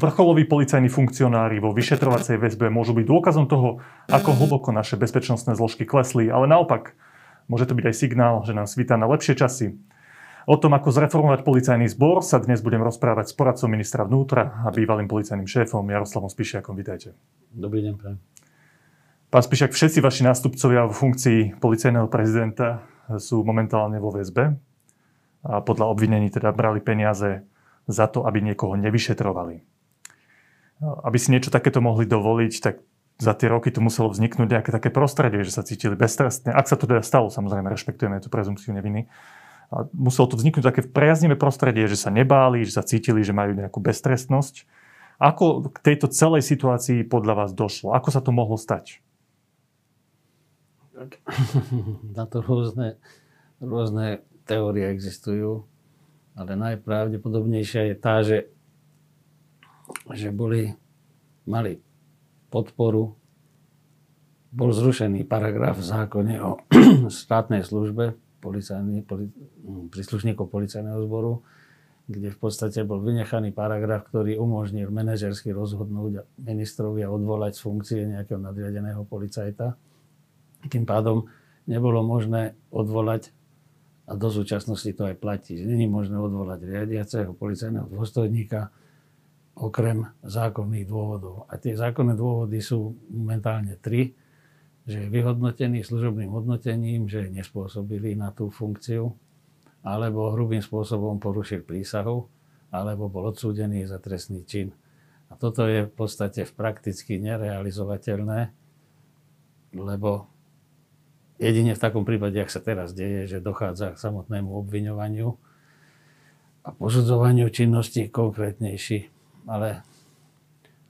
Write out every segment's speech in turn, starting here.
vrcholoví policajní funkcionári vo vyšetrovacej väzbe môžu byť dôkazom toho, ako hlboko naše bezpečnostné zložky klesli, ale naopak, môže to byť aj signál, že nám svítá na lepšie časy. O tom, ako zreformovať policajný zbor, sa dnes budem rozprávať s poradcom ministra vnútra a bývalým policajným šéfom Jaroslavom Spišiakom. Vítajte. Dobrý deň, prajem. Pán Spišiak, všetci vaši nástupcovia vo funkcii policajného prezidenta sú momentálne vo väzbe a podľa obvinení teda brali peniaze za to, aby niekoho nevyšetrovali. Aby si niečo takéto mohli dovoliť, tak za tie roky tu muselo vzniknúť nejaké také prostredie, že sa cítili beztrestne. Ak sa to teda stalo, samozrejme, rešpektujeme tú prezumciu neviny. A muselo tu vzniknúť také priaznivé prostredie, že sa nebáli, že sa cítili, že majú nejakú beztrestnosť. Ako k tejto celej situácii podľa vás došlo? Ako sa to mohlo stať? Na to rôzne, rôzne teórie existujú, ale najpravdepodobnejšia je tá, že že boli, mali podporu. Bol zrušený paragraf v zákone o štátnej službe policajný, poli, príslušníkov policajného zboru, kde v podstate bol vynechaný paragraf, ktorý umožnil manažersky rozhodnúť ministrovi a odvolať z funkcie nejakého nadriadeného policajta. Tým pádom nebolo možné odvolať a do súčasnosti to aj platí, že není možné odvolať riadiaceho policajného dôstojníka okrem zákonných dôvodov. A tie zákonné dôvody sú momentálne tri. Že je vyhodnotený služobným hodnotením, že je nespôsobili na tú funkciu, alebo hrubým spôsobom porušil prísahu, alebo bol odsúdený za trestný čin. A toto je v podstate prakticky nerealizovateľné, lebo jedine v takom prípade, ak sa teraz deje, že dochádza k samotnému obviňovaniu a posudzovaniu činnosti konkrétnejší ale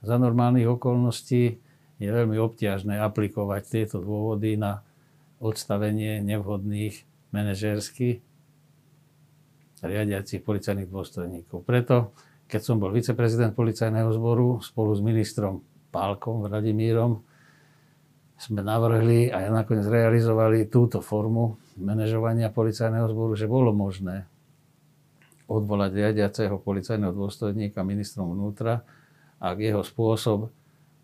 za normálnych okolností je veľmi obťažné aplikovať tieto dôvody na odstavenie nevhodných manažersky riadiacich policajných dôstojníkov. Preto, keď som bol viceprezident policajného zboru spolu s ministrom Pálkom, Vladimírom, sme navrhli a nakoniec realizovali túto formu manažovania policajného zboru, že bolo možné odvolať riadiaceho policajného dôstojníka ministrom vnútra, ak jeho spôsob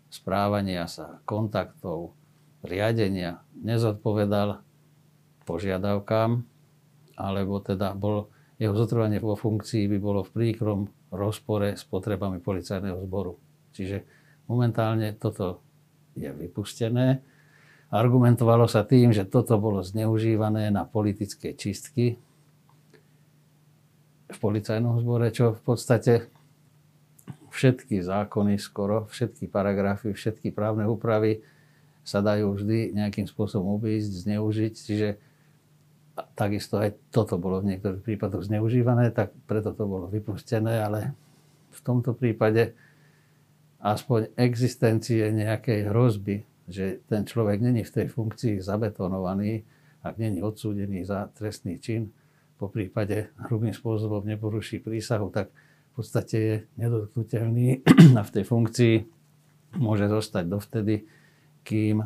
správania sa, kontaktov, riadenia nezodpovedal požiadavkám, alebo teda bol, jeho zotrvanie vo funkcii by bolo v príkrom rozpore s potrebami policajného zboru. Čiže momentálne toto je vypustené. Argumentovalo sa tým, že toto bolo zneužívané na politické čistky, v policajnom zbore, čo v podstate všetky zákony skoro, všetky paragrafy, všetky právne úpravy sa dajú vždy nejakým spôsobom obísť, zneužiť. Čiže takisto aj toto bolo v niektorých prípadoch zneužívané, tak preto to bolo vypustené, ale v tomto prípade aspoň existencie nejakej hrozby, že ten človek není v tej funkcii zabetonovaný, ak není odsúdený za trestný čin, po prípade hrubým spôsobom neporuší prísahu, tak v podstate je nedotknutelný a v tej funkcii môže zostať dovtedy, kým,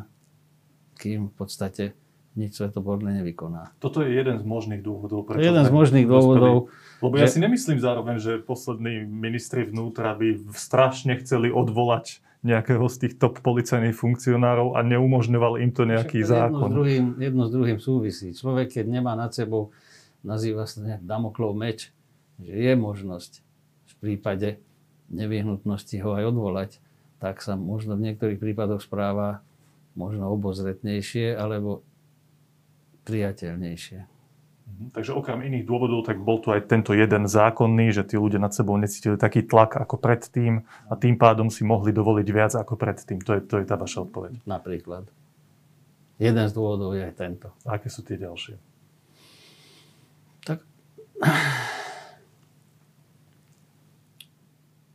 kým v podstate nič svetoborné nevykoná. Toto je jeden z možných dôvodov. Prečo jeden z možných dôvodov. Lebo že... ja si nemyslím zároveň, že poslední ministri vnútra by strašne chceli odvolať nejakého z tých top policajných funkcionárov a neumožňoval im to nejaký Však zákon. Jedno s, druhým, jedno s druhým súvisí. Človek, keď nemá nad sebou nazýva sa Damoklov meč, že je možnosť v prípade nevyhnutnosti ho aj odvolať, tak sa možno v niektorých prípadoch správa možno obozretnejšie alebo priateľnejšie. Mhm. Takže okrem iných dôvodov, tak bol tu aj tento jeden zákonný, že tí ľudia nad sebou necítili taký tlak ako predtým a tým pádom si mohli dovoliť viac ako predtým. To je, to je tá vaša odpoveď. Napríklad. Jeden z dôvodov je aj tento. A aké sú tie ďalšie?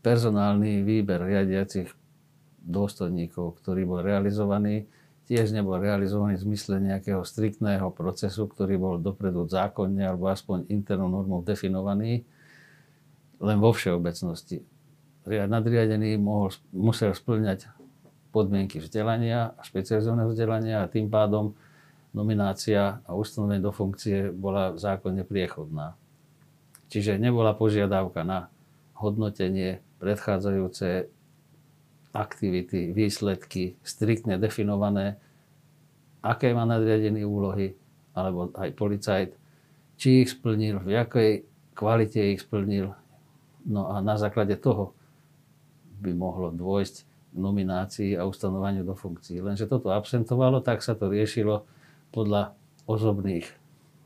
Personálny výber riadiacich dôstojníkov, ktorý bol realizovaný, tiež nebol realizovaný v zmysle nejakého striktného procesu, ktorý bol dopredu zákonne alebo aspoň internou normou definovaný, len vo všeobecnosti. Nadriadený mohol, musel splňať podmienky vzdelania a špecializovaného vzdelania a tým pádom nominácia a ustanovenie do funkcie bola zákonne priechodná. Čiže nebola požiadavka na hodnotenie predchádzajúce aktivity, výsledky, striktne definované, aké má nadriadené úlohy, alebo aj policajt, či ich splnil, v jakej kvalite ich splnil. No a na základe toho by mohlo dôjsť k nominácii a ustanovaniu do funkcií. Lenže toto absentovalo, tak sa to riešilo podľa osobných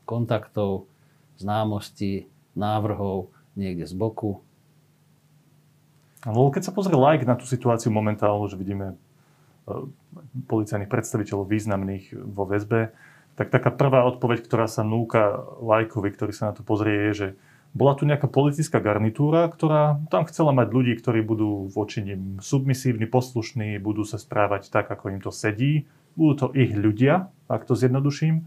kontaktov, známostí, návrhov niekde z boku. Ale keď sa pozrie like na tú situáciu momentálnu, že vidíme e, policajných predstaviteľov významných vo väzbe, tak taká prvá odpoveď, ktorá sa núka lajkovi, ktorý sa na to pozrie, je, že bola tu nejaká politická garnitúra, ktorá tam chcela mať ľudí, ktorí budú voči nim submisívni, poslušní, budú sa správať tak, ako im to sedí. Budú to ich ľudia, ak to zjednoduším.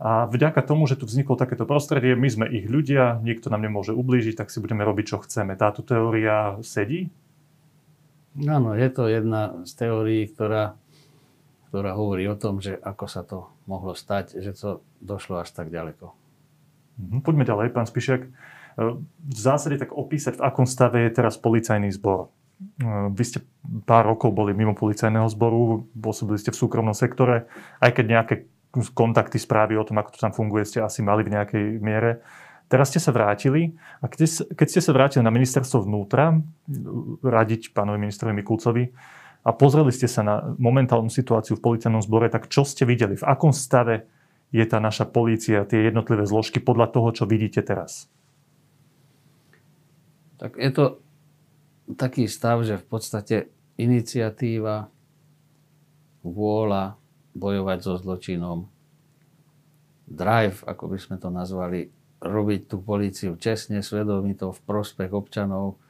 A vďaka tomu, že tu vzniklo takéto prostredie, my sme ich ľudia, nikto nám nemôže ublížiť, tak si budeme robiť, čo chceme. Táto teória sedí? Áno, je to jedna z teórií, ktorá, ktorá hovorí o tom, že ako sa to mohlo stať, že to došlo až tak ďaleko. Mhm, poďme ďalej, pán Spišiak. E, v zásade tak opísať, v akom stave je teraz policajný zbor. E, vy ste pár rokov boli mimo policajného zboru, pôsobili ste v súkromnom sektore, aj keď nejaké kontakty, správy o tom, ako to tam funguje, ste asi mali v nejakej miere. Teraz ste sa vrátili a keď ste sa vrátili na ministerstvo vnútra, radiť pánovi ministrovi Mikulcovi, a pozreli ste sa na momentálnu situáciu v policajnom zbore, tak čo ste videli? V akom stave je tá naša polícia, tie jednotlivé zložky podľa toho, čo vidíte teraz? Tak je to taký stav, že v podstate iniciatíva, vôľa, bojovať so zločinom, drive, ako by sme to nazvali, robiť tú políciu čestne, svedomito, v prospech občanov,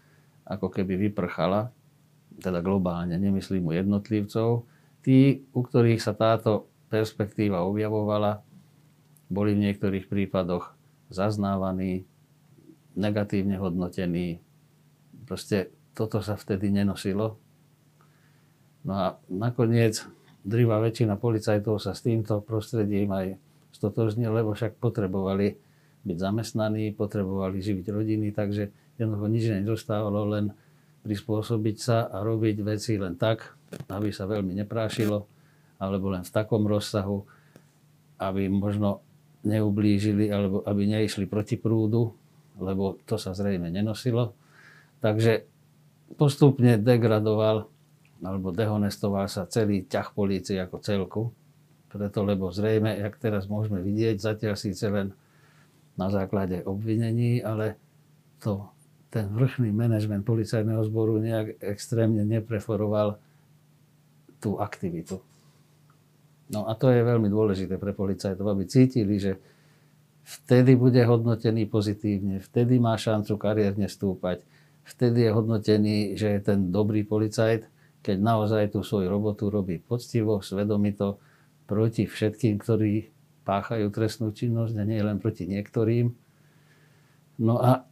ako keby vyprchala, teda globálne, nemyslím u jednotlivcov. Tí, u ktorých sa táto perspektíva objavovala, boli v niektorých prípadoch zaznávaní, negatívne hodnotení. Proste toto sa vtedy nenosilo. No a nakoniec drivá väčšina policajtov sa s týmto prostredím aj stotožnil, lebo však potrebovali byť zamestnaní, potrebovali živiť rodiny, takže jednoducho nič nezostávalo, len prispôsobiť sa a robiť veci len tak, aby sa veľmi neprášilo, alebo len v takom rozsahu, aby možno neublížili, alebo aby neišli proti prúdu, lebo to sa zrejme nenosilo. Takže postupne degradoval alebo dehonestoval sa celý ťah polície ako celku. Preto, lebo zrejme, jak teraz môžeme vidieť, zatiaľ síce len na základe obvinení, ale to, ten vrchný manažment policajného zboru nejak extrémne nepreforoval tú aktivitu. No a to je veľmi dôležité pre policajtov, aby cítili, že vtedy bude hodnotený pozitívne, vtedy má šancu kariérne stúpať, vtedy je hodnotený, že je ten dobrý policajt, keď naozaj tú svoju robotu robí poctivo, svedomito, proti všetkým, ktorí páchajú trestnú činnosť a nie len proti niektorým. No a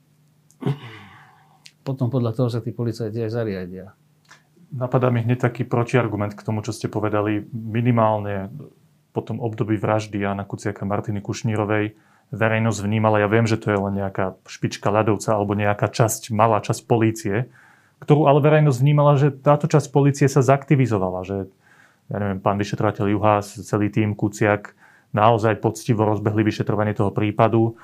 potom podľa toho sa tí policajti aj zariadia. Napadá mi hneď taký protiargument k tomu, čo ste povedali. Minimálne po tom období vraždy Jana Kuciaka Martiny Kušnírovej verejnosť vnímala, ja viem, že to je len nejaká špička ľadovca alebo nejaká časť, malá časť polície, ktorú ale verejnosť vnímala, že táto časť policie sa zaktivizovala, že ja neviem, pán vyšetrovateľ Juhás, celý tým Kuciak naozaj poctivo rozbehli vyšetrovanie toho prípadu.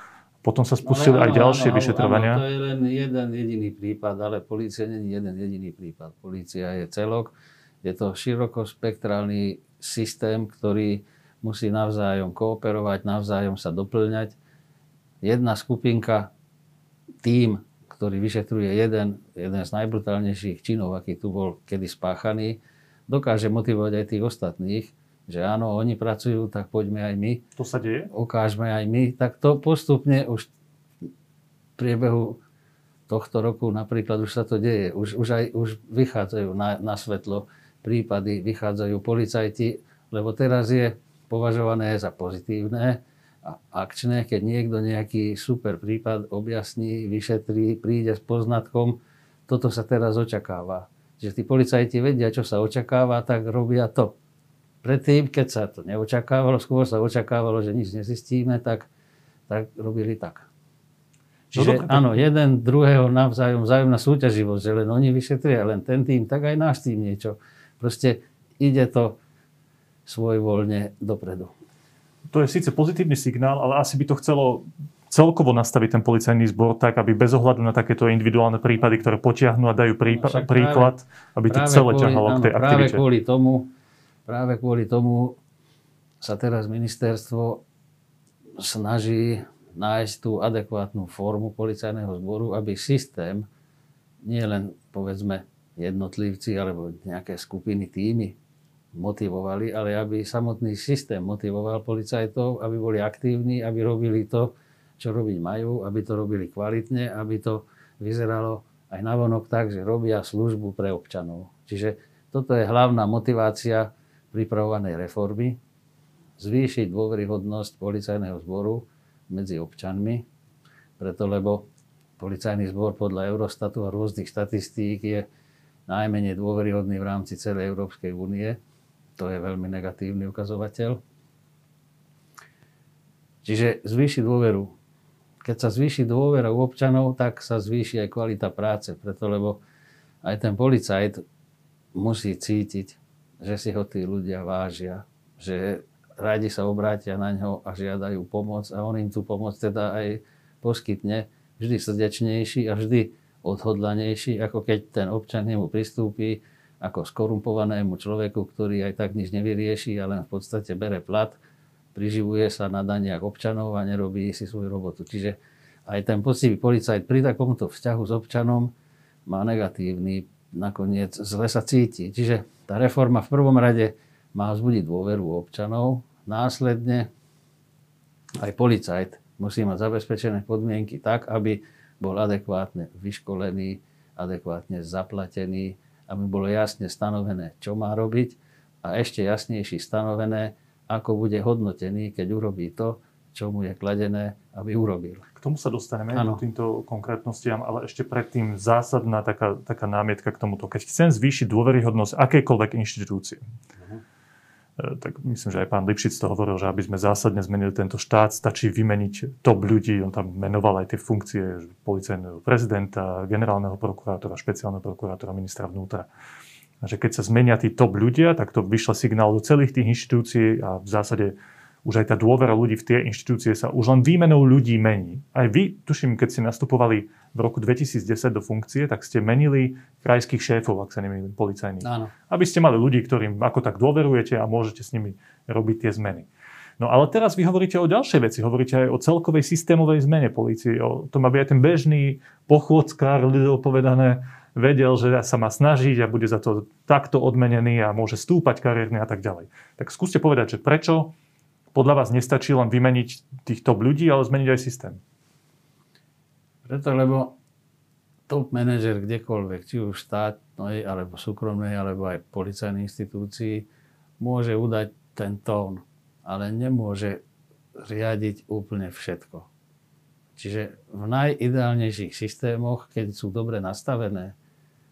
Potom sa spustili no, aj ďalšie áno, vyšetrovania. Áno, to je len jeden jediný prípad, ale policia nie je jeden jediný prípad. Polícia je celok. Je to širokospektrálny systém, ktorý musí navzájom kooperovať, navzájom sa doplňať. Jedna skupinka, tým ktorý vyšetruje jeden, jeden z najbrutálnejších činov, aký tu bol kedy spáchaný, dokáže motivovať aj tých ostatných, že áno, oni pracujú, tak poďme aj my. To sa deje? Ukážme aj my. Tak to postupne už v priebehu tohto roku napríklad už sa to deje. Už, už aj už vychádzajú na, na svetlo prípady, vychádzajú policajti, lebo teraz je považované za pozitívne, akčné, keď niekto nejaký super prípad objasní, vyšetrí, príde s poznatkom, toto sa teraz očakáva. Že tí policajti vedia, čo sa očakáva, tak robia to. Predtým, keď sa to neočakávalo, skôr sa očakávalo, že nič nezistíme, tak, tak robili tak. Čiže no, áno, jeden druhého navzájom, vzájomná súťaživosť, že len oni vyšetria, len ten tým, tak aj náš tým niečo. Proste ide to svojvoľne dopredu. To je síce pozitívny signál, ale asi by to chcelo celkovo nastaviť ten policajný zbor tak, aby bez ohľadu na takéto individuálne prípady, ktoré potiahnú a dajú prípa- no, príklad, práve, aby to celé kvôli, ťahalo áno, k tej práve aktivite. Kvôli tomu, práve kvôli tomu sa teraz ministerstvo snaží nájsť tú adekvátnu formu policajného zboru, aby systém, nie len povedzme jednotlivci alebo nejaké skupiny, týmy motivovali, ale aby samotný systém motivoval policajtov, aby boli aktívni, aby robili to, čo robiť majú, aby to robili kvalitne, aby to vyzeralo aj navonok tak, že robia službu pre občanov. Čiže toto je hlavná motivácia pripravovanej reformy, zvýšiť dôveryhodnosť policajného zboru, medzi občanmi, preto lebo policajný zbor podľa Eurostatu a rôznych štatistík je najmenej dôveryhodný v rámci celej Európskej únie. To je veľmi negatívny ukazovateľ. Čiže zvýši dôveru. Keď sa zvýši dôvera u občanov, tak sa zvýši aj kvalita práce, preto lebo aj ten policajt musí cítiť, že si ho tí ľudia vážia, že radi sa obrátia na ňo a žiadajú pomoc a on im tú pomoc teda aj poskytne vždy srdečnejší a vždy odhodlanejší, ako keď ten občan nemu pristúpi ako skorumpovanému človeku, ktorý aj tak nič nevyrieši, ale v podstate bere plat, priživuje sa na daniach občanov a nerobí si svoju robotu. Čiže aj ten poctivý policajt pri takomto vzťahu s občanom má negatívny, nakoniec zle sa cíti. Čiže tá reforma v prvom rade má vzbudiť dôveru občanov. Následne aj policajt musí mať zabezpečené podmienky tak, aby bol adekvátne vyškolený, adekvátne zaplatený, aby bolo jasne stanovené, čo má robiť a ešte jasnejšie stanovené, ako bude hodnotený, keď urobí to, čo mu je kladené, aby urobil. K tomu sa dostaneme, ano. k týmto konkrétnostiam, ale ešte predtým zásadná taká, taká námietka k tomuto. Keď chcem zvýšiť dôveryhodnosť akejkoľvek inštitúcie, uh-huh tak myslím, že aj pán Lipšic to hovoril, že aby sme zásadne zmenili tento štát, stačí vymeniť top ľudí. On tam menoval aj tie funkcie policajného prezidenta, generálneho prokurátora, špeciálneho prokurátora, ministra vnútra. A že keď sa zmenia tí top ľudia, tak to vyšle signál do celých tých inštitúcií a v zásade už aj tá dôvera ľudí v tie inštitúcie sa už len výmenou ľudí mení. Aj vy, tuším, keď ste nastupovali v roku 2010 do funkcie, tak ste menili krajských šéfov, ak sa nemýlim, policajných. Áno. Aby ste mali ľudí, ktorým ako tak dôverujete a môžete s nimi robiť tie zmeny. No ale teraz vy hovoríte o ďalšej veci. Hovoríte aj o celkovej systémovej zmene polície, o tom, aby aj ten bežný pochôdzkár, ľudia povedané, vedel, že sa má snažiť a bude za to takto odmenený a môže stúpať kariérne a tak ďalej. Tak skúste povedať, že prečo podľa vás nestačí len vymeniť tých top ľudí, ale zmeniť aj systém? Preto, lebo top manažer kdekoľvek, či už štátnej, alebo súkromnej, alebo aj policajnej inštitúcii, môže udať ten tón, ale nemôže riadiť úplne všetko. Čiže v najideálnejších systémoch, keď sú dobre nastavené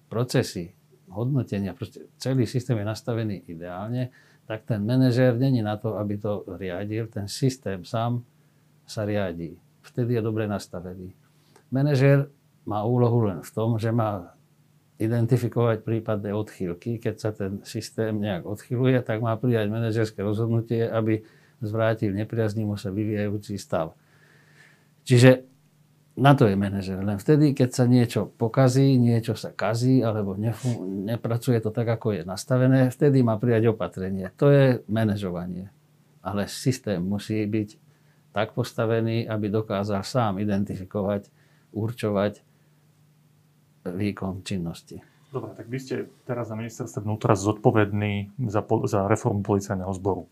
procesy, hodnotenia, celý systém je nastavený ideálne, tak ten manažér není na to, aby to riadil, ten systém sám sa riadí. Vtedy je dobre nastavený. Manažér má úlohu len v tom, že má identifikovať prípadné odchýlky. Keď sa ten systém nejak odchyluje, tak má prijať manažerské rozhodnutie, aby zvrátil nepriaznimo sa vyvíjajúci stav. Čiže na to je manažer. Len vtedy, keď sa niečo pokazí, niečo sa kazí, alebo nefú, nepracuje to tak, ako je nastavené, vtedy má prijať opatrenie. To je manažovanie. Ale systém musí byť tak postavený, aby dokázal sám identifikovať, určovať výkon činnosti. Dobre, tak vy ste teraz na ministerstve vnútra zodpovední za, za reformu policajného zboru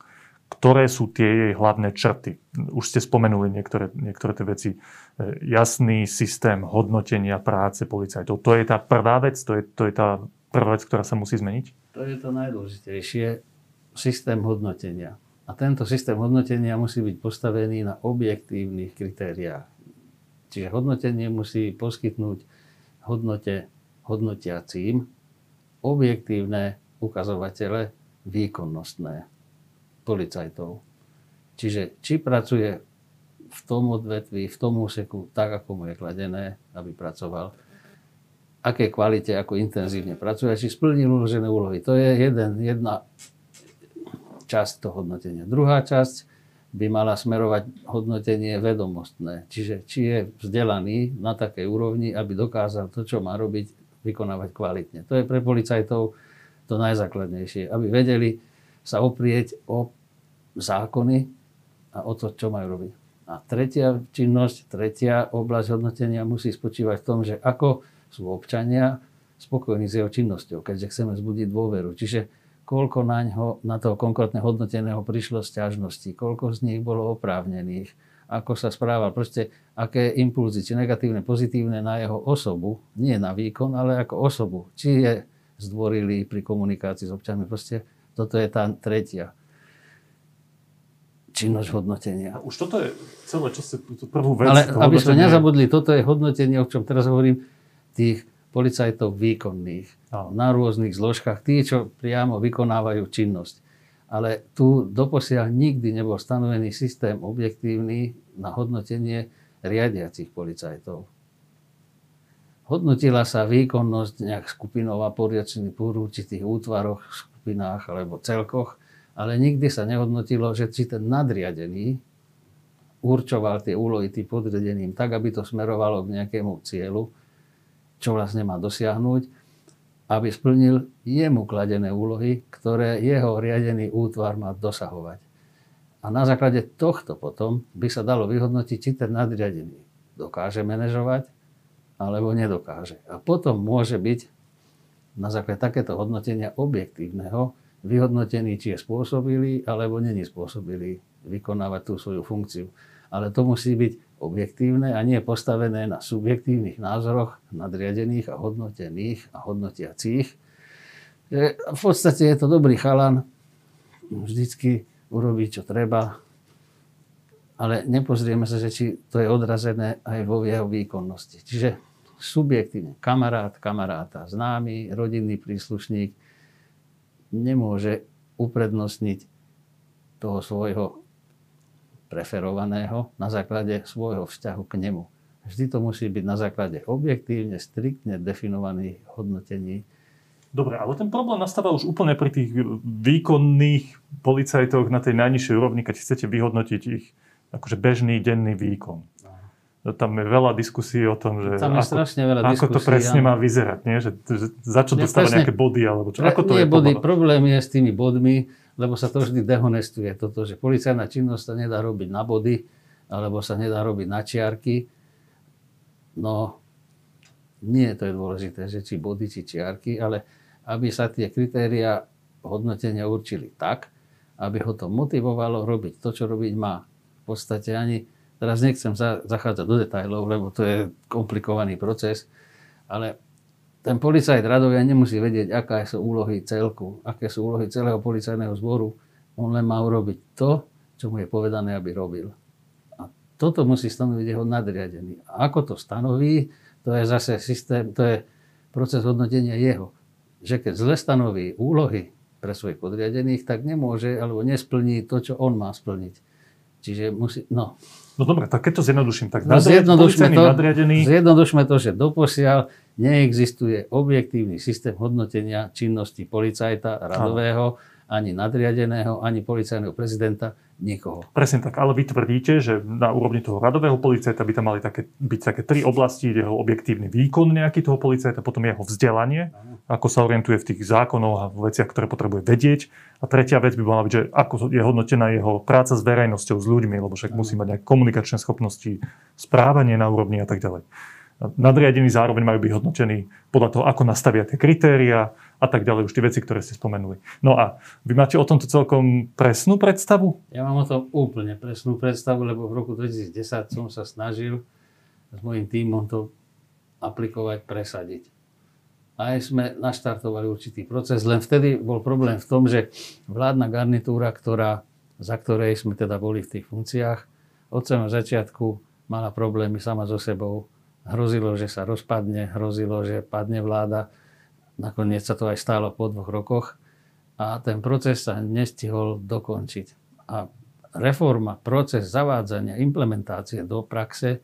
ktoré sú tie jej hlavné črty. Už ste spomenuli niektoré, niektoré tie veci. E, jasný systém hodnotenia práce policajtov. To je tá prvá vec? To je, to je tá prvá vec, ktorá sa musí zmeniť? To je to najdôležitejšie. Systém hodnotenia. A tento systém hodnotenia musí byť postavený na objektívnych kritériách. Čiže hodnotenie musí poskytnúť hodnote hodnotiacím objektívne ukazovatele výkonnostné policajtov. Čiže či pracuje v tom odvetvi, v tom úseku, tak ako mu je kladené, aby pracoval. Aké kvalite, ako intenzívne pracuje, či splnil uložené úlohy. To je jeden, jedna časť toho hodnotenia. Druhá časť by mala smerovať hodnotenie vedomostné. Čiže či je vzdelaný na takej úrovni, aby dokázal to, čo má robiť, vykonávať kvalitne. To je pre policajtov to najzákladnejšie. Aby vedeli sa oprieť o zákony a o to, čo majú robiť. A tretia činnosť, tretia oblasť hodnotenia musí spočívať v tom, že ako sú občania spokojní s jeho činnosťou, keďže chceme zbudiť dôveru. Čiže koľko na, ňo, na toho konkrétne hodnoteného prišlo ťažností, koľko z nich bolo oprávnených, ako sa správal, proste aké impulzy, či negatívne, pozitívne na jeho osobu, nie na výkon, ale ako osobu. Či je zdvorili pri komunikácii s občanmi. Proste toto je tá tretia činnosť hodnotenia. A už toto je celé, čo ste prvú vec... Ale aby sme nezabudli, toto je hodnotenie, o čom teraz hovorím, tých policajtov výkonných no. na rôznych zložkách, tí, čo priamo vykonávajú činnosť. Ale tu doposiaľ nikdy nebol stanovený systém objektívny na hodnotenie riadiacich policajtov. Hodnotila sa výkonnosť nejak skupinová v určitých útvaroch, skupinách alebo celkoch, ale nikdy sa nehodnotilo, že či ten nadriadený určoval tie úlohy tým podriadeným tak, aby to smerovalo k nejakému cieľu, čo vlastne má dosiahnuť, aby splnil jemu kladené úlohy, ktoré jeho riadený útvar má dosahovať. A na základe tohto potom by sa dalo vyhodnotiť, či ten nadriadený dokáže manažovať, alebo nedokáže. A potom môže byť na základe takéto hodnotenia objektívneho vyhodnotený, či je spôsobili, alebo není spôsobili vykonávať tú svoju funkciu. Ale to musí byť objektívne a nie postavené na subjektívnych názoroch nadriadených a hodnotených a hodnotiacích. V podstate je to dobrý chalan, vždycky urobí, čo treba, ale nepozrieme sa, že či to je odrazené aj vo jeho výkonnosti. Čiže subjektívne, kamarát, kamaráta, známy, rodinný príslušník nemôže uprednostniť toho svojho preferovaného na základe svojho vzťahu k nemu. Vždy to musí byť na základe objektívne, striktne definovaných hodnotení. Dobre, ale ten problém nastáva už úplne pri tých výkonných policajtoch na tej najnižšej úrovni, keď chcete vyhodnotiť ich akože bežný denný výkon. Tam je veľa diskusí o tom, že tam je ako, veľa ako to presne má vyzerať, nie? Že, že za čo dostáva presne, nejaké body, alebo čo? Ako to nie je body, problém je s tými bodmi, lebo sa to vždy dehonestuje. Toto, že policajná činnosť sa nedá robiť na body, alebo sa nedá robiť na čiarky. No, nie to je dôležité, že či body, či čiarky, ale aby sa tie kritéria hodnotenia určili tak, aby ho to motivovalo robiť to, čo robiť má. V podstate ani, teraz nechcem zachádzať do detajlov, lebo to je komplikovaný proces, ale ten policajt radovia nemusí vedieť, aké sú úlohy celku, aké sú úlohy celého policajného zboru. On len má urobiť to, čo mu je povedané, aby robil. A toto musí stanoviť jeho nadriadený. A ako to stanoví, to je zase systém, to je proces hodnotenia jeho. Že keď zle stanoví úlohy pre svojich podriadených, tak nemôže alebo nesplní to, čo on má splniť. Čiže musí, no. No dobre, tak keď to zjednoduším, tak no, zjednodušme, to, nadriadený... zjednodušme to, že doposiaľ neexistuje objektívny systém hodnotenia činnosti policajta radového, ani nadriadeného, ani policajného prezidenta, nikoho. Presne tak, ale vy tvrdíte, že na úrovni toho radového policajta by tam mali také, byť také tri oblasti, jeho objektívny výkon nejaký toho policajta, potom jeho vzdelanie, ako sa orientuje v tých zákonoch a veciach, ktoré potrebuje vedieť. A tretia vec by mala byť, že ako je hodnotená jeho práca s verejnosťou, s ľuďmi, lebo však musí mať nejaké komunikačné schopnosti, správanie na úrovni a tak ďalej nadriadení zároveň majú byť hodnotení podľa toho, ako nastavia tie kritéria a tak ďalej, už tie veci, ktoré ste spomenuli. No a vy máte o tomto celkom presnú predstavu? Ja mám o tom úplne presnú predstavu, lebo v roku 2010 som sa snažil s mojím týmom to aplikovať, presadiť. Aj sme naštartovali určitý proces, len vtedy bol problém v tom, že vládna garnitúra, ktorá, za ktorej sme teda boli v tých funkciách, od samého začiatku mala problémy sama so sebou, Hrozilo, že sa rozpadne, hrozilo, že padne vláda. Nakoniec sa to aj stálo po dvoch rokoch a ten proces sa nestihol dokončiť. A reforma, proces zavádzania, implementácie do praxe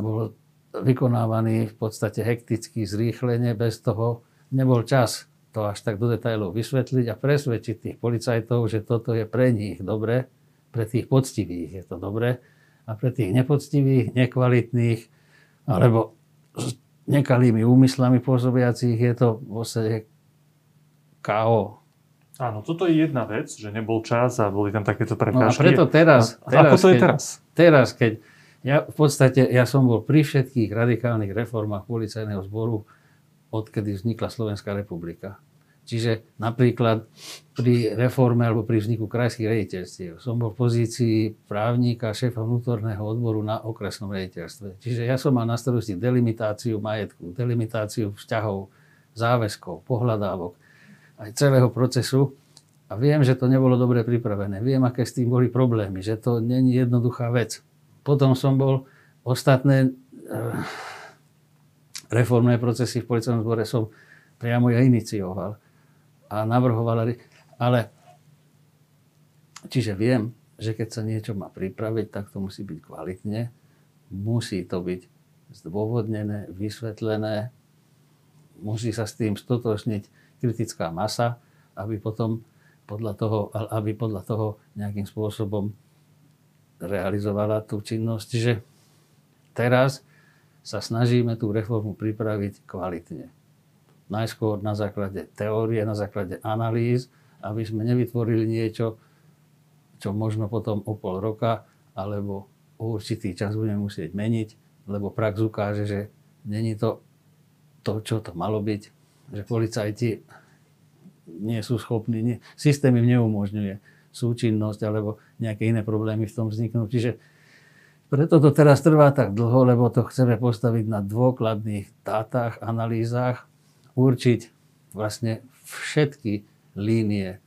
bol vykonávaný v podstate hekticky, zrýchlenie, bez toho nebol čas to až tak do detajlov vysvetliť a presvedčiť tých policajtov, že toto je pre nich dobre, pre tých poctivých je to dobre a pre tých nepoctivých, nekvalitných alebo nekalými úmyslami pôsobiacich je to v podstate KO. Áno, toto je jedna vec, že nebol čas a boli tam takéto prekážky. No a preto teraz... A, teraz ako to je keď, teraz? Teraz, keď ja v podstate, ja som bol pri všetkých radikálnych reformách policajného zboru, odkedy vznikla Slovenská republika. Čiže napríklad pri reforme alebo pri vzniku krajských rejiteľstiev som bol v pozícii právnika, šéfa vnútorného odboru na okresnom rejiteľstve. Čiže ja som mal na starosti delimitáciu majetku, delimitáciu vzťahov, záväzkov, pohľadávok, aj celého procesu. A viem, že to nebolo dobre pripravené. Viem, aké s tým boli problémy, že to není jednoduchá vec. Potom som bol ostatné eh, reformné procesy v policajnom zbore som priamo ja inicioval a navrhovala, ale čiže viem, že keď sa niečo má pripraviť, tak to musí byť kvalitne, musí to byť zdôvodnené, vysvetlené, musí sa s tým stotočniť kritická masa, aby potom podľa toho, aby podľa toho nejakým spôsobom realizovala tú činnosť. Čiže teraz sa snažíme tú reformu pripraviť kvalitne najskôr na základe teórie, na základe analýz, aby sme nevytvorili niečo, čo možno potom o pol roka alebo o určitý čas budeme musieť meniť, lebo prax ukáže, že není to to, čo to malo byť, že policajti nie sú schopní, nie, systém im neumožňuje súčinnosť alebo nejaké iné problémy v tom vzniknú. Čiže preto to teraz trvá tak dlho, lebo to chceme postaviť na dôkladných dátach, analýzach určiť vlastne všetky línie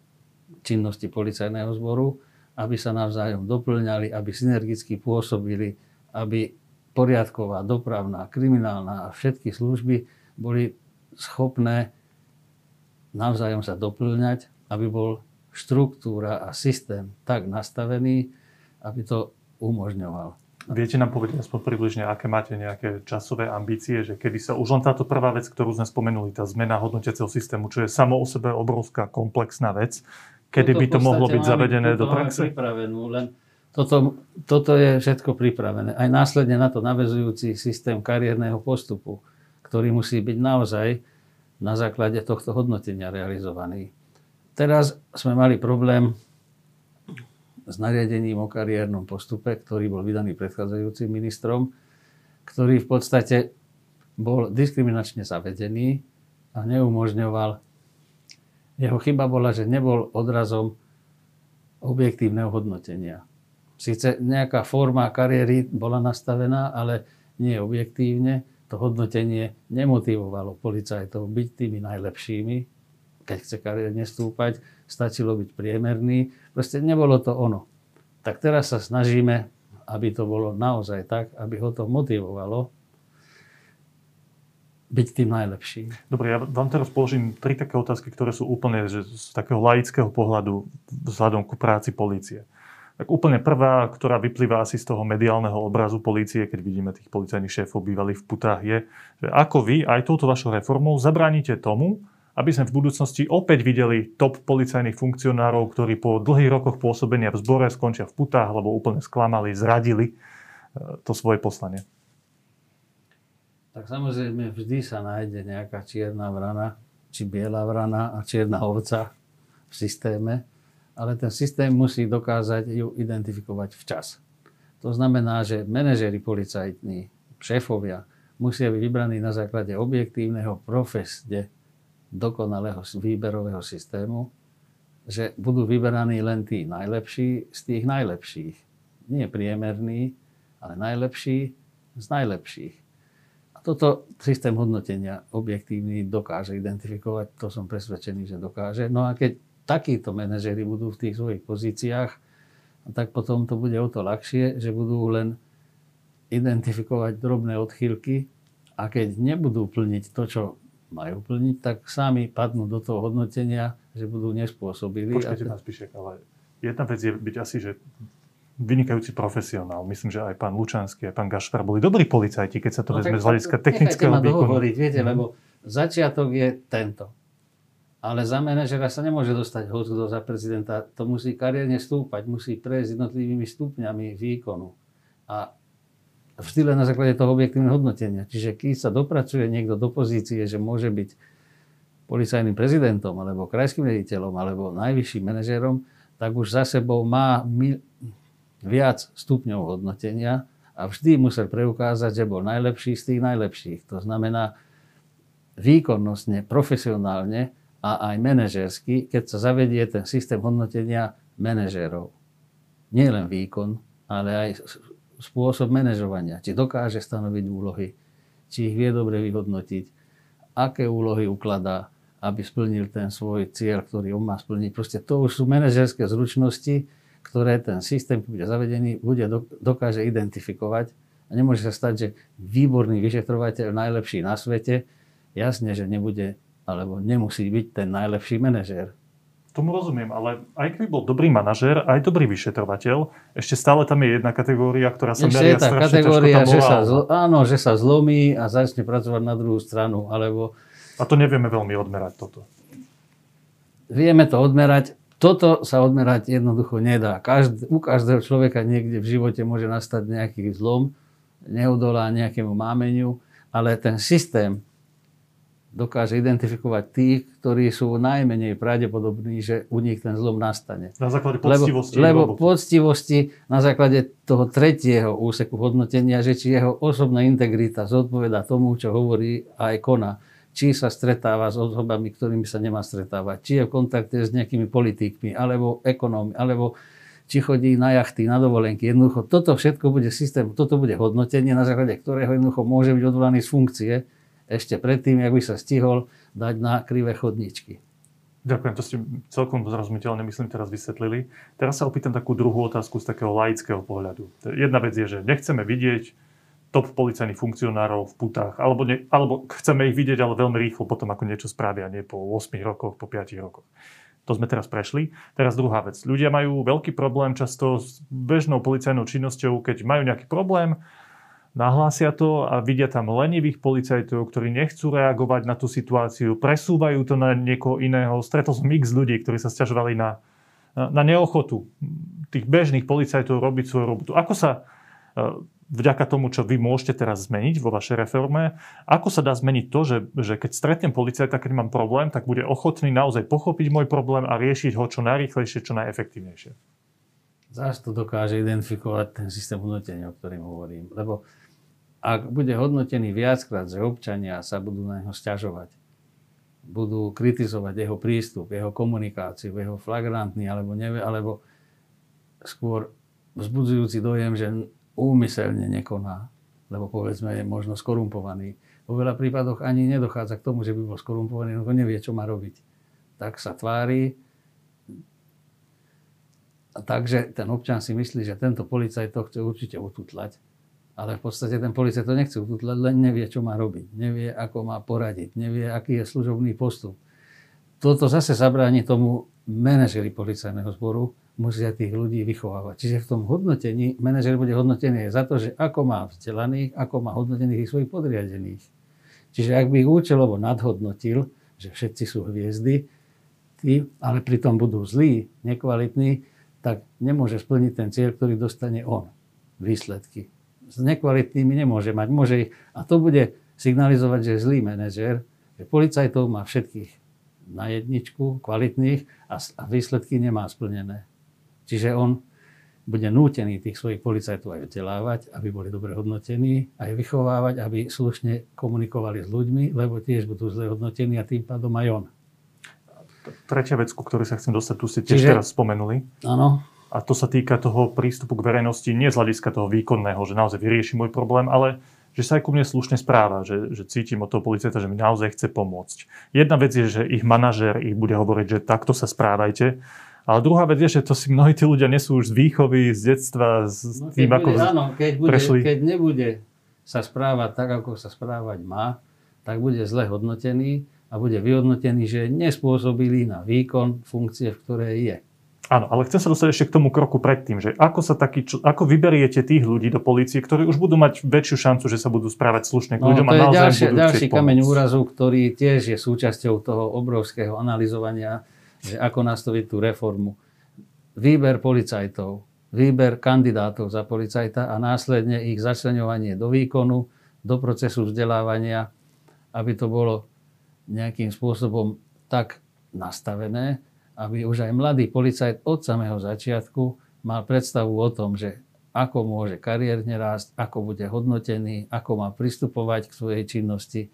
činnosti policajného zboru, aby sa navzájom doplňali, aby synergicky pôsobili, aby poriadková, dopravná, kriminálna a všetky služby boli schopné navzájom sa doplňať, aby bol štruktúra a systém tak nastavený, aby to umožňoval. Viete nám povedať aspoň približne, aké máte nejaké časové ambície, že kedy sa už len táto prvá vec, ktorú sme spomenuli, tá zmena hodnotiaceho systému, čo je samo o sebe obrovská komplexná vec, kedy by to mohlo byť zavedené do praxe? Pripravenú, len toto, toto je všetko pripravené. Aj následne na to navezujúci systém kariérneho postupu, ktorý musí byť naozaj na základe tohto hodnotenia realizovaný. Teraz sme mali problém s nariadením o kariérnom postupe, ktorý bol vydaný predchádzajúcim ministrom, ktorý v podstate bol diskriminačne zavedený a neumožňoval. Jeho chyba bola, že nebol odrazom objektívneho hodnotenia. Sice nejaká forma kariéry bola nastavená, ale nie objektívne. To hodnotenie nemotivovalo policajtov byť tými najlepšími, keď chce kariérne stúpať, stačilo byť priemerný. Proste nebolo to ono. Tak teraz sa snažíme, aby to bolo naozaj tak, aby ho to motivovalo byť tým najlepším. Dobre, ja vám teraz položím tri také otázky, ktoré sú úplne že z takého laického pohľadu vzhľadom ku práci polície. Tak úplne prvá, ktorá vyplýva asi z toho mediálneho obrazu polície, keď vidíme tých policajných šéfov bývalých v putách, je, že ako vy aj touto vašou reformou zabránite tomu, aby sme v budúcnosti opäť videli top policajných funkcionárov, ktorí po dlhých rokoch pôsobenia v zbore skončia v putách, lebo úplne sklamali, zradili e, to svoje poslanie. Tak samozrejme vždy sa nájde nejaká čierna vrana, či biela vrana a čierna ovca v systéme, ale ten systém musí dokázať ju identifikovať včas. To znamená, že manažery policajtní, šéfovia, musia byť vybraní na základe objektívneho profesne dokonalého výberového systému, že budú vyberaní len tí najlepší z tých najlepších. Nie priemerní, ale najlepší z najlepších. A toto systém hodnotenia objektívny dokáže identifikovať, to som presvedčený, že dokáže. No a keď takíto manažery budú v tých svojich pozíciách, tak potom to bude o to ľahšie, že budú len identifikovať drobné odchýlky a keď nebudú plniť to, čo majú plniť, tak sami padnú do toho hodnotenia, že budú nespôsobili. Počkajte, pán Spišek, ale jedna vec je byť asi, že vynikajúci profesionál. Myslím, že aj pán Lučanský, aj pán Gašpar boli dobrí policajti, keď sa to no, vezme z hľadiska technického výkonu. Hovoriť, viete, mm. lebo začiatok je tento. Ale za manažera sa nemôže dostať hoď za prezidenta. To musí kariérne stúpať, musí prejsť jednotlivými stupňami výkonu. A vždy len na základe toho objektívneho hodnotenia. Čiže keď sa dopracuje niekto do pozície, že môže byť policajným prezidentom, alebo krajským riaditeľom, alebo najvyšším manažérom, tak už za sebou má viac stupňov hodnotenia a vždy musel preukázať, že bol najlepší z tých najlepších. To znamená výkonnostne, profesionálne a aj manažersky, keď sa zavedie ten systém hodnotenia manažérov. Nie len výkon, ale aj spôsob manažovania. Či dokáže stanoviť úlohy, či ich vie dobre vyhodnotiť, aké úlohy ukladá, aby splnil ten svoj cieľ, ktorý on má splniť. Proste to už sú manažerské zručnosti, ktoré ten systém, keď bude zavedený, bude dokáže identifikovať. A nemôže sa stať, že výborný vyšetrovateľ, najlepší na svete, jasne, že nebude, alebo nemusí byť ten najlepší manažér. Tomu rozumiem, ale aj keby bol dobrý manažér, aj dobrý vyšetrovateľ, ešte stále tam je jedna kategória, ktorá sa meria tá kategória, že sa, zlo, áno, že sa zlomí a začne pracovať na druhú stranu, alebo... A to nevieme veľmi odmerať toto. Vieme to odmerať, toto sa odmerať jednoducho nedá. Každý, u každého človeka niekde v živote môže nastať nejaký zlom, neodolá nejakému mámeniu, ale ten systém dokáže identifikovať tých, ktorí sú najmenej pravdepodobní, že u nich ten zlom nastane. Na základe poctivosti. Lebo, lebo poctivosti na základe toho tretieho úseku hodnotenia, že či jeho osobná integrita zodpoveda tomu, čo hovorí a aj koná či sa stretáva s osobami, ktorými sa nemá stretávať, či je v kontakte s nejakými politikmi, alebo ekonómi, alebo či chodí na jachty, na dovolenky. Jednoducho, toto všetko bude systém, toto bude hodnotenie, na základe ktorého jednoducho môže byť odvolaný z funkcie ešte predtým, ak by sa stihol dať na krivé chodničky. Ďakujem, to ste celkom zrozumiteľne, myslím, teraz vysvetlili. Teraz sa opýtam takú druhú otázku z takého laického pohľadu. Jedna vec je, že nechceme vidieť top policajných funkcionárov v putách, alebo, ne, alebo chceme ich vidieť, ale veľmi rýchlo potom, ako niečo spravia, nie po 8 rokoch, po 5 rokoch. To sme teraz prešli. Teraz druhá vec. Ľudia majú veľký problém často s bežnou policajnou činnosťou, keď majú nejaký problém, nahlásia to a vidia tam lenivých policajtov, ktorí nechcú reagovať na tú situáciu, presúvajú to na niekoho iného. Stretol som x ľudí, ktorí sa stiažovali na, na neochotu tých bežných policajtov robiť svoju robotu. Ako sa vďaka tomu, čo vy môžete teraz zmeniť vo vašej reforme, ako sa dá zmeniť to, že, že keď stretnem policajta, keď mám problém, tak bude ochotný naozaj pochopiť môj problém a riešiť ho čo najrýchlejšie, čo najefektívnejšie. Zás to dokáže identifikovať ten systém hodnotenia, o ktorým hovorím. Lebo ak bude hodnotený viackrát, že občania sa budú na neho stiažovať, budú kritizovať jeho prístup, jeho komunikáciu, jeho flagrantný, alebo, nevie, alebo skôr vzbudzujúci dojem, že úmyselne nekoná, lebo povedzme je možno skorumpovaný. Vo veľa prípadoch ani nedochádza k tomu, že by bol skorumpovaný, lebo nevie, čo má robiť. Tak sa tvári. Takže ten občan si myslí, že tento policajt to chce určite ututlať. Ale v podstate ten policajt to nechce len nevie, čo má robiť. Nevie, ako má poradiť. Nevie, aký je služobný postup. Toto zase zabráni tomu manažeri policajného zboru, musia tých ľudí vychovávať. Čiže v tom hodnotení, manažer bude hodnotený za to, že ako má vzdelaných, ako má hodnotených ich svojich podriadených. Čiže ak by ich účelovo nadhodnotil, že všetci sú hviezdy, tí, ale pritom budú zlí, nekvalitní, tak nemôže splniť ten cieľ, ktorý dostane on. Výsledky. S nekvalitnými nemôže mať. Môže ich, a to bude signalizovať, že zlý manažer, že policajtov má všetkých na jedničku, kvalitných a, a výsledky nemá splnené. Čiže on bude nútený tých svojich policajtov aj vzdelávať, aby boli dobre hodnotení, aj vychovávať, aby slušne komunikovali s ľuďmi, lebo tiež budú zle hodnotení a tým pádom aj on. Tretia vec, ku ktorej sa chcem dostať, tu ste tiež Čiže, teraz spomenuli. Áno. A to sa týka toho prístupu k verejnosti nie z hľadiska toho výkonného, že naozaj vyrieši môj problém, ale že sa aj ku mne slušne správa, že, že cítim od toho policajta, že mi naozaj chce pomôcť. Jedna vec je, že ich manažér ich bude hovoriť, že takto sa správajte, ale druhá vec je, že to si mnohí tí ľudia nesú už z výchovy, z detstva, s no, tým, bude, ako áno, keď, bude, prešli. keď nebude sa správať tak, ako sa správať má, tak bude zle hodnotený a bude vyhodnotený, že je nespôsobilý na výkon funkcie, v ktorej je. Áno, ale chcem sa dostať ešte k tomu kroku predtým, že ako, sa taký, ako vyberiete tých ľudí do polície, ktorí už budú mať väčšiu šancu, že sa budú správať slušne k no, ľuďom to a naozaj ďalšie, budú ďalší kameň pomôcť. úrazu, ktorý tiež je súčasťou toho obrovského analyzovania, že ako nastaviť tú reformu. Výber policajtov, výber kandidátov za policajta a následne ich začlenovanie do výkonu, do procesu vzdelávania, aby to bolo nejakým spôsobom tak nastavené, aby už aj mladý policajt od samého začiatku mal predstavu o tom, že ako môže kariérne rásť, ako bude hodnotený, ako má pristupovať k svojej činnosti.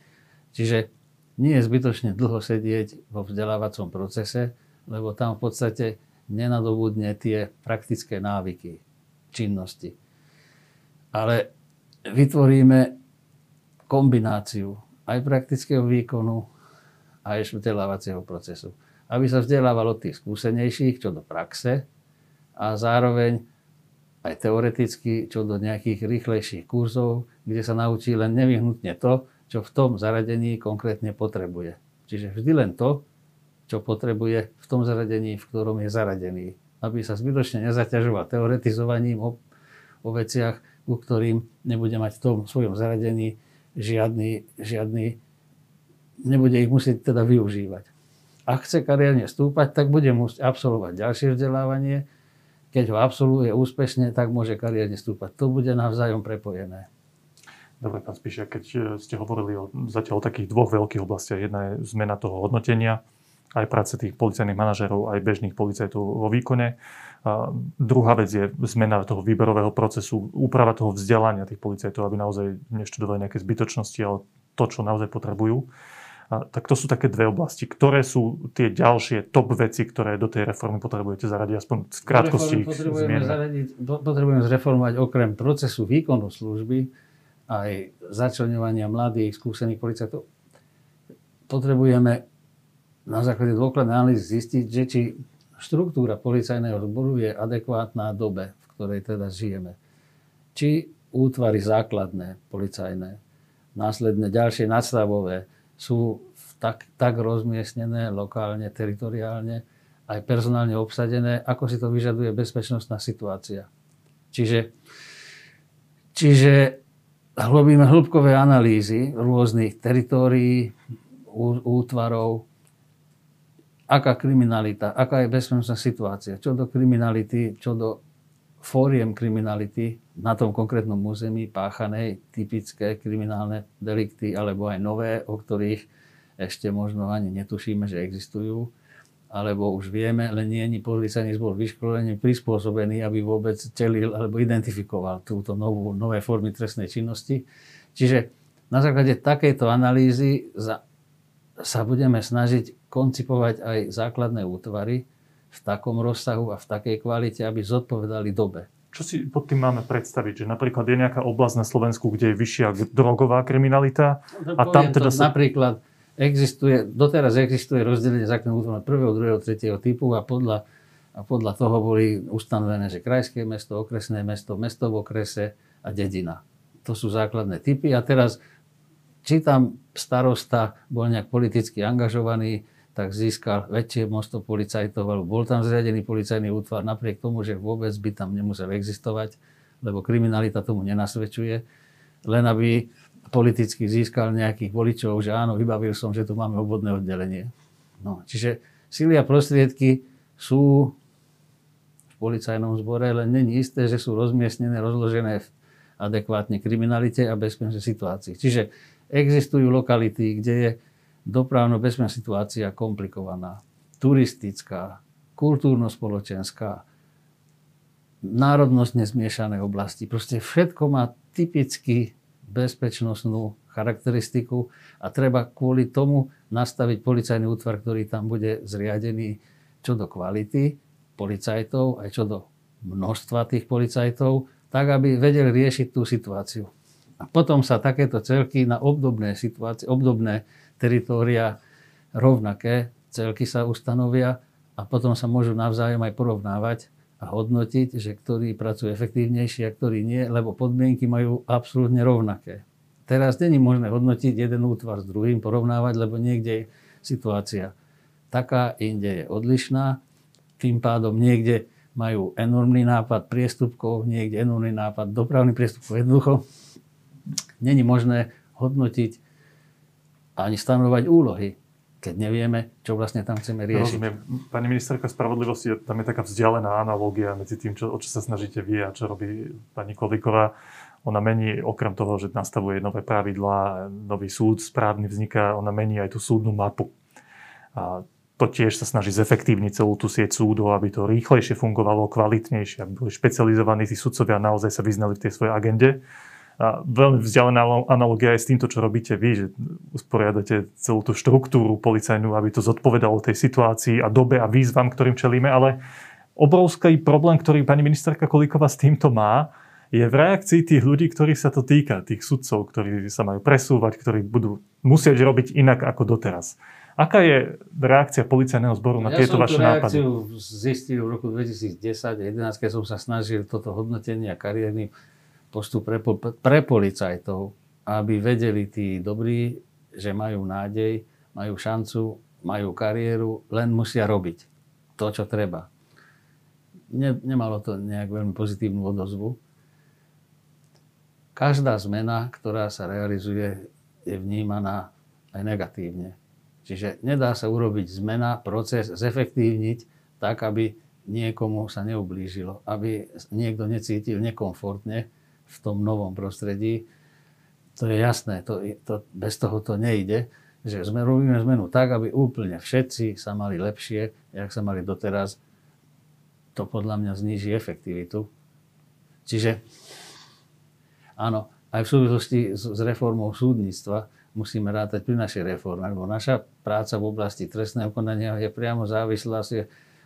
Čiže nie je zbytočne dlho sedieť vo vzdelávacom procese, lebo tam v podstate nenadobudne tie praktické návyky činnosti. Ale vytvoríme kombináciu aj praktického výkonu, aj vzdelávacieho procesu aby sa vzdelával od tých skúsenejších, čo do praxe a zároveň aj teoreticky, čo do nejakých rýchlejších kurzov, kde sa naučí len nevyhnutne to, čo v tom zaradení konkrétne potrebuje. Čiže vždy len to, čo potrebuje v tom zaradení, v ktorom je zaradený. Aby sa zbytočne nezaťažoval teoretizovaním o, o veciach, ku ktorým nebude mať v tom svojom zaradení žiadny, žiadny, nebude ich musieť teda využívať. Ak chce kariérne stúpať, tak bude musieť absolvovať ďalšie vzdelávanie. Keď ho absolvuje úspešne, tak môže kariérne stúpať. To bude navzájom prepojené. Dobre, pán Spíšia, keď e, ste hovorili o, zatiaľ o takých dvoch veľkých oblastiach. Jedna je zmena toho hodnotenia, aj práce tých policajných manažerov, aj bežných policajtov vo výkone. A druhá vec je zmena toho výberového procesu, úprava toho vzdelania tých policajtov, aby naozaj neštudovali nejaké zbytočnosti, ale to, čo naozaj potrebujú. Tak to sú také dve oblasti. Ktoré sú tie ďalšie top veci, ktoré do tej reformy potrebujete zaradiť? Aspoň v krátkosti ich potrebujeme, zaradiť, potrebujeme zreformovať okrem procesu výkonu služby aj začlenovania mladých, skúsených policajtov. Potrebujeme na základe dôkladnej analýzy zistiť, že či štruktúra policajného zboru je adekvátna dobe, v ktorej teda žijeme. Či útvary základné, policajné, následne ďalšie nadstavové, sú tak, tak rozmiestnené lokálne, teritoriálne, aj personálne obsadené, ako si to vyžaduje bezpečnostná situácia. Čiže, čiže robíme hĺbkové analýzy rôznych teritórií, útvarov, aká kriminalita, aká je bezpečnostná situácia, čo do kriminality, čo do fóriem kriminality na tom konkrétnom území páchanej typické kriminálne delikty alebo aj nové, o ktorých ešte možno ani netušíme, že existujú, alebo už vieme, len nie je policajný zbor vyškolený, prispôsobený, aby vôbec celil alebo identifikoval túto novú, nové formy trestnej činnosti. Čiže na základe takejto analýzy za, sa budeme snažiť koncipovať aj základné útvary, v takom rozsahu a v takej kvalite, aby zodpovedali dobe. Čo si pod tým máme predstaviť? Že napríklad je nejaká oblasť na Slovensku, kde je vyššia drogová kriminalita? No, a tam teda sa... Napríklad existuje, doteraz existuje rozdelenie základného útvaru prvého, druhého, tretieho typu a podľa, a podľa toho boli ustanovené, že krajské mesto, okresné mesto, mesto v okrese a dedina. To sú základné typy a teraz či tam starosta bol nejak politicky angažovaný, tak získal väčšie množstvo policajtov, alebo bol tam zriadený policajný útvar, napriek tomu, že vôbec by tam nemusel existovať, lebo kriminalita tomu nenasvedčuje, len aby politicky získal nejakých voličov, že áno, vybavil som, že tu máme obvodné oddelenie. No, čiže síly a prostriedky sú v policajnom zbore, len není isté, že sú rozmiestnené, rozložené v adekvátne kriminalite a bezpečnej situácii. Čiže existujú lokality, kde je dopravno-bezpečná situácia komplikovaná, turistická, kultúrno-spoločenská, národnosť nezmiešané oblasti. Proste všetko má typicky bezpečnostnú charakteristiku a treba kvôli tomu nastaviť policajný útvar, ktorý tam bude zriadený čo do kvality policajtov, aj čo do množstva tých policajtov, tak aby vedeli riešiť tú situáciu. A potom sa takéto celky na obdobné situácie, obdobné teritória rovnaké, celky sa ustanovia a potom sa môžu navzájom aj porovnávať a hodnotiť, že ktorý pracuje efektívnejšie a ktorý nie, lebo podmienky majú absolútne rovnaké. Teraz není možné hodnotiť jeden útvar s druhým, porovnávať, lebo niekde je situácia taká, inde je odlišná tým pádom niekde majú enormný nápad priestupkov, niekde enormný nápad dopravných priestupkov. Jednoducho není možné hodnotiť ani stanovať úlohy keď nevieme, čo vlastne tam chceme riešiť. Rozumiem. Pani ministerka spravodlivosti, tam je taká vzdialená analogia medzi tým, čo, o čo sa snažíte vy a čo robí pani Kolíková. Ona mení, okrem toho, že nastavuje nové pravidlá, nový súd správny vzniká, ona mení aj tú súdnu mapu. A to tiež sa snaží zefektívniť celú tú sieť súdov, aby to rýchlejšie fungovalo, kvalitnejšie, aby boli špecializovaní tí sudcovia naozaj sa vyznali v tej svojej agende. A veľmi vzdialená analogia je s týmto, čo robíte vy, že usporiadate celú tú štruktúru policajnú, aby to zodpovedalo tej situácii a dobe a výzvam, ktorým čelíme, ale obrovský problém, ktorý pani ministerka Kolíková s týmto má, je v reakcii tých ľudí, ktorých sa to týka, tých sudcov, ktorí sa majú presúvať, ktorí budú musieť robiť inak ako doteraz. Aká je reakcia policajného zboru na ja tieto vaše nápady? Ja som zistil v roku 2010-2011, keď som sa snažil toto hodnotenie a kariérny postup pre, pre policajtov, aby vedeli tí dobrí, že majú nádej, majú šancu, majú kariéru, len musia robiť to, čo treba. Ne, nemalo to nejak veľmi pozitívnu odozvu. Každá zmena, ktorá sa realizuje, je vnímaná aj negatívne. Čiže nedá sa urobiť zmena, proces, zefektívniť tak, aby niekomu sa neublížilo, aby niekto necítil nekomfortne, v tom novom prostredí. To je jasné, to, to, bez toho to nejde, že sme robíme zmenu tak, aby úplne všetci sa mali lepšie, jak sa mali doteraz. To podľa mňa zníži efektivitu. Čiže áno, aj v súvislosti s, s reformou súdnictva musíme rátať pri našej reforme, lebo naša práca v oblasti trestného konania je priamo závislá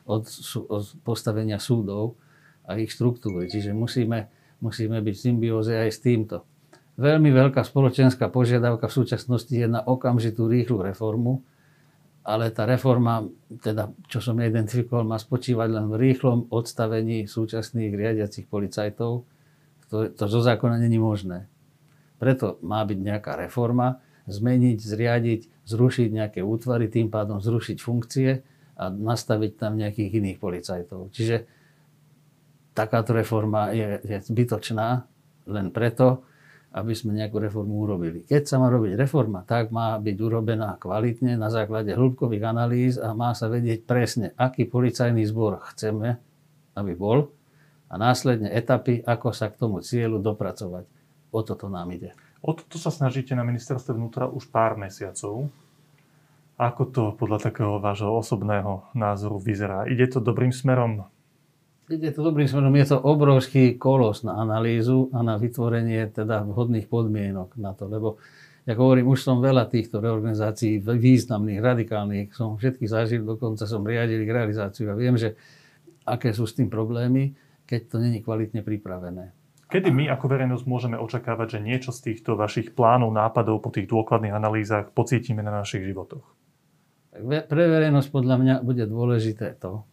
od, od postavenia súdov a ich štruktúry. Čiže musíme musíme byť v symbióze aj s týmto. Veľmi veľká spoločenská požiadavka v súčasnosti je na okamžitú rýchlu reformu, ale tá reforma, teda, čo som identifikoval, má spočívať len v rýchlom odstavení súčasných riadiacich policajtov. To, to zo zákona není možné. Preto má byť nejaká reforma, zmeniť, zriadiť, zrušiť nejaké útvary, tým pádom zrušiť funkcie a nastaviť tam nejakých iných policajtov. Čiže takáto reforma je, je zbytočná len preto, aby sme nejakú reformu urobili. Keď sa má robiť reforma, tak má byť urobená kvalitne na základe hĺbkových analýz a má sa vedieť presne, aký policajný zbor chceme, aby bol a následne etapy, ako sa k tomu cieľu dopracovať. O toto nám ide. O toto sa snažíte na ministerstve vnútra už pár mesiacov. Ako to podľa takého vášho osobného názoru vyzerá? Ide to dobrým smerom? Ide to dobrým smerom, je to obrovský kolos na analýzu a na vytvorenie teda vhodných podmienok na to, lebo ja hovorím, už som veľa týchto reorganizácií významných, radikálnych, som všetky zažil, dokonca som riadil ich realizáciu a viem, že aké sú s tým problémy, keď to není kvalitne pripravené. Kedy my ako verejnosť môžeme očakávať, že niečo z týchto vašich plánov, nápadov po tých dôkladných analýzach pocítime na našich životoch? Pre verejnosť podľa mňa bude dôležité to,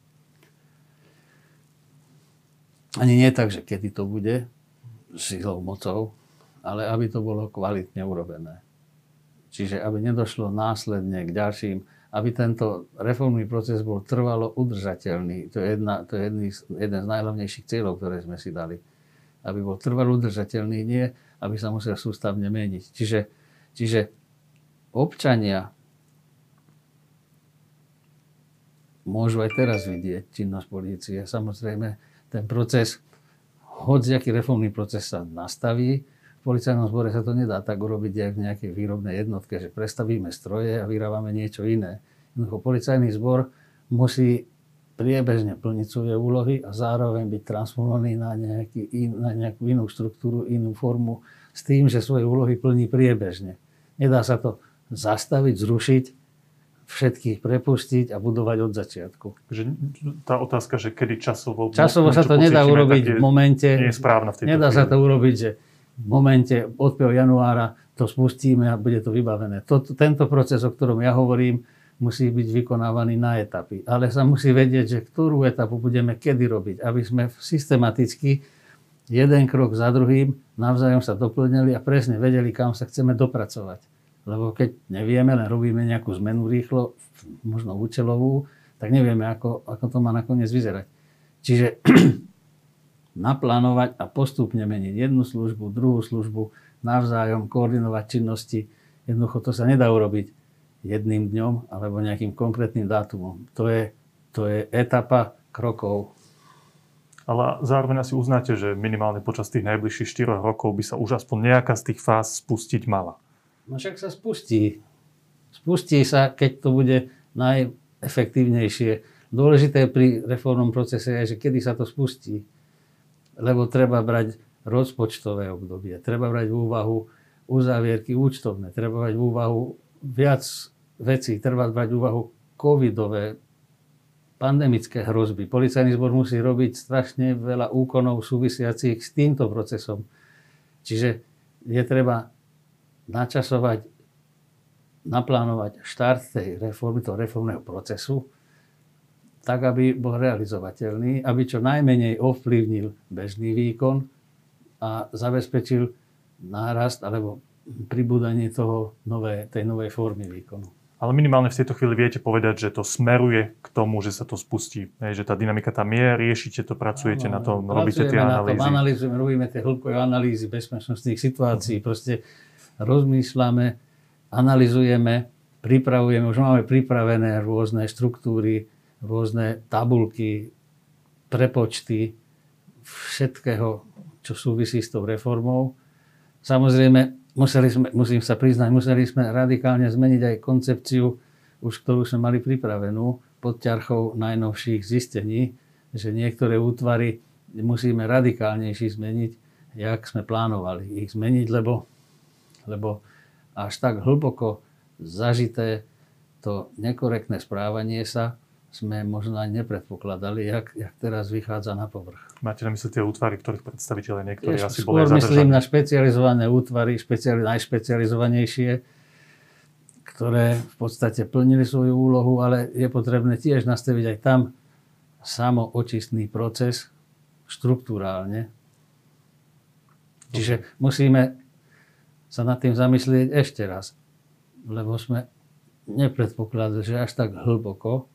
ani nie tak, že kedy to bude silou, mocou, ale aby to bolo kvalitne urobené. Čiže aby nedošlo následne k ďalším, aby tento reformný proces bol trvalo udržateľný. To je, jedna, to je jedný, jeden z najhlavnejších cieľov, ktoré sme si dali. Aby bol trvalo udržateľný, nie aby sa musel sústavne meniť. Čiže, čiže občania môžu aj teraz vidieť činnosť polície. Samozrejme, ten proces, aký reformný proces sa nastaví, v policajnom zbore sa to nedá tak urobiť, jak v nejakej výrobnej jednotke, že prestavíme stroje a vyrábame niečo iné. Jednoducho policajný zbor musí priebežne plniť svoje úlohy a zároveň byť transformovaný na, nejaký na nejakú inú štruktúru, inú formu s tým, že svoje úlohy plní priebežne. Nedá sa to zastaviť, zrušiť všetkých prepustiť a budovať od začiatku. Že tá otázka, že kedy časovo... Časovo sa to nedá urobiť v momente... Nie je správna v tejto Nedá sa to urobiť, že v momente od 1. januára to spustíme a bude to vybavené. Toto, tento proces, o ktorom ja hovorím, musí byť vykonávaný na etapy. Ale sa musí vedieť, že ktorú etapu budeme kedy robiť, aby sme systematicky jeden krok za druhým navzájom sa doplnili a presne vedeli, kam sa chceme dopracovať. Lebo keď nevieme, len robíme nejakú zmenu rýchlo, možno účelovú, tak nevieme, ako, ako to má nakoniec vyzerať. Čiže naplánovať a postupne meniť jednu službu, druhú službu, navzájom koordinovať činnosti. Jednoducho to sa nedá urobiť jedným dňom alebo nejakým konkrétnym dátumom. To je, to je etapa krokov. Ale zároveň asi uznáte, že minimálne počas tých najbližších 4 rokov by sa už aspoň nejaká z tých fáz spustiť mala. No však sa spustí. Spustí sa, keď to bude najefektívnejšie. Dôležité pri reformnom procese je, že kedy sa to spustí. Lebo treba brať rozpočtové obdobie, treba brať v úvahu uzávierky účtovné, treba brať v úvahu viac vecí, treba brať v úvahu covidové, pandemické hrozby. Policajný zbor musí robiť strašne veľa úkonov súvisiacich s týmto procesom. Čiže je treba načasovať, naplánovať štart tej reformy, toho reformného procesu, tak, aby bol realizovateľný, aby čo najmenej ovplyvnil bežný výkon a zabezpečil nárast alebo pribúdanie toho nové, tej novej formy výkonu. Ale minimálne v tejto chvíli viete povedať, že to smeruje k tomu, že sa to spustí. Hej, že tá dynamika tam je, riešite to, pracujete no, na tom, robíte tie analýzy. Na tom, analýzujeme, robíme tie hĺbkové analýzy bezpečnostných situácií. Uh-huh. Proste rozmýšľame, analizujeme, pripravujeme, už máme pripravené rôzne štruktúry, rôzne tabulky, prepočty všetkého, čo súvisí s tou reformou. Samozrejme, museli sme, musím sa priznať, museli sme radikálne zmeniť aj koncepciu, už ktorú sme mali pripravenú pod ťarchou najnovších zistení, že niektoré útvary musíme radikálnejšie zmeniť, jak sme plánovali ich zmeniť, lebo, lebo až tak hlboko zažité to nekorektné správanie sa sme možno aj nepredpokladali, jak, jak teraz vychádza na povrch. Máte na mysli tie útvary, ktorých predstaviteľe niektorí asi boli zadržaní? myslím na špecializované útvary, špeciali, najšpecializovanejšie, ktoré v podstate plnili svoju úlohu, ale je potrebné tiež nastaviť aj tam samoočistný proces štruktúrálne. Čiže musíme sa nad tým zamyslieť ešte raz, lebo sme nepredpokladali, že až tak hlboko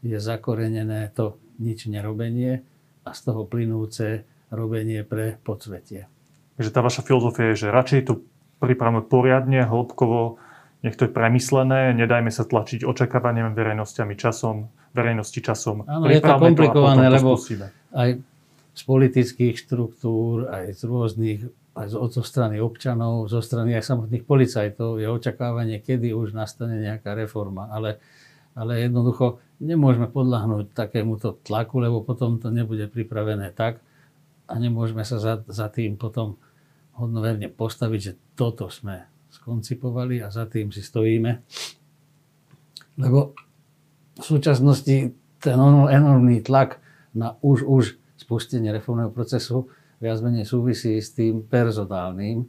je zakorenené to nič nerobenie a z toho plynúce robenie pre podsvetie. Takže tá vaša filozofia je, že radšej to pripravme poriadne, hĺbkovo, nech to je premyslené, nedajme sa tlačiť očakávaniami verejnosťami časom, verejnosti časom. Áno, je to komplikované, to lebo aj z politických štruktúr, aj z rôznych, aj zo strany občanov, zo strany aj samotných policajtov je očakávanie, kedy už nastane nejaká reforma. Ale ale jednoducho nemôžeme podľahnúť takémuto tlaku, lebo potom to nebude pripravené tak a nemôžeme sa za, za tým potom hodnoverne postaviť, že toto sme skoncipovali a za tým si stojíme. Lebo v súčasnosti ten enormný tlak na už už spustenie reformného procesu viac menej súvisí s tým personálnym,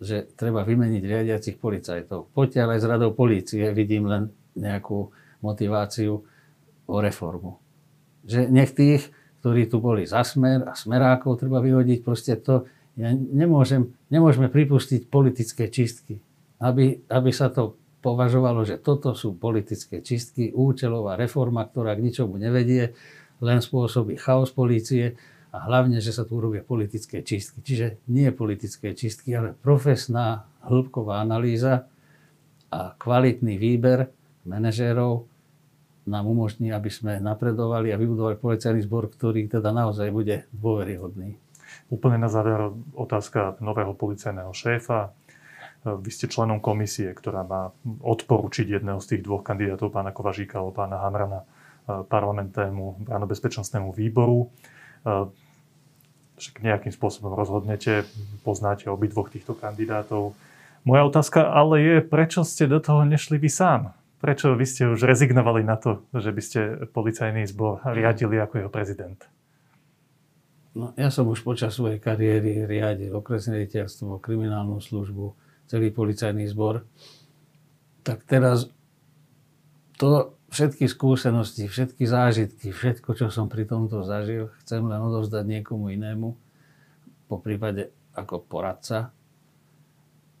že treba vymeniť riadiacich policajtov. Poďte aj z radou polície vidím len nejakú motiváciu o reformu. Že nech tých, ktorí tu boli za smer a smerákov treba vyhodiť, proste to, ja nemôžem, nemôžeme pripustiť politické čistky. Aby, aby sa to považovalo, že toto sú politické čistky, účelová reforma, ktorá k ničomu nevedie, len spôsobí chaos polície a hlavne, že sa tu robia politické čistky. Čiže nie politické čistky, ale profesná hĺbková analýza a kvalitný výber manažérov nám umožní, aby sme napredovali a vybudovali policajný zbor, ktorý teda naozaj bude dôveryhodný. Úplne na záver otázka nového policajného šéfa. Vy ste členom komisie, ktorá má odporučiť jedného z tých dvoch kandidátov, pána Kovažíka alebo pána Hamrana, parlamentnému bezpečnostnému výboru. Však nejakým spôsobom rozhodnete, poznáte obidvoch týchto kandidátov. Moja otázka ale je, prečo ste do toho nešli vy sám? Prečo vy ste už rezignovali na to, že by ste policajný zbor riadili ako jeho prezident? No, ja som už počas svojej kariéry riadil okresné riaditeľstvo, kriminálnu službu, celý policajný zbor. Tak teraz to, všetky skúsenosti, všetky zážitky, všetko, čo som pri tomto zažil, chcem len odovzdať niekomu inému, po prípade ako poradca,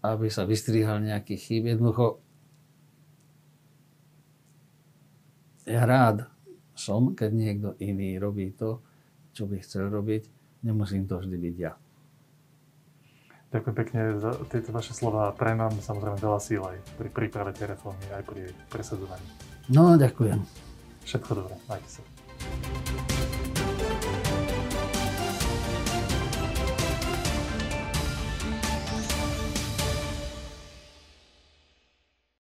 aby sa vystrihal nejaký chýb. Jednoducho ja rád som, keď niekto iný robí to, čo by chcel robiť. Nemusím to vždy byť ja. Ďakujem pekne za tieto vaše slova. Pre nám samozrejme veľa síl aj pri príprave tej reformy, aj pri presadzovaní. No, ďakujem. Všetko dobré. Majte sa.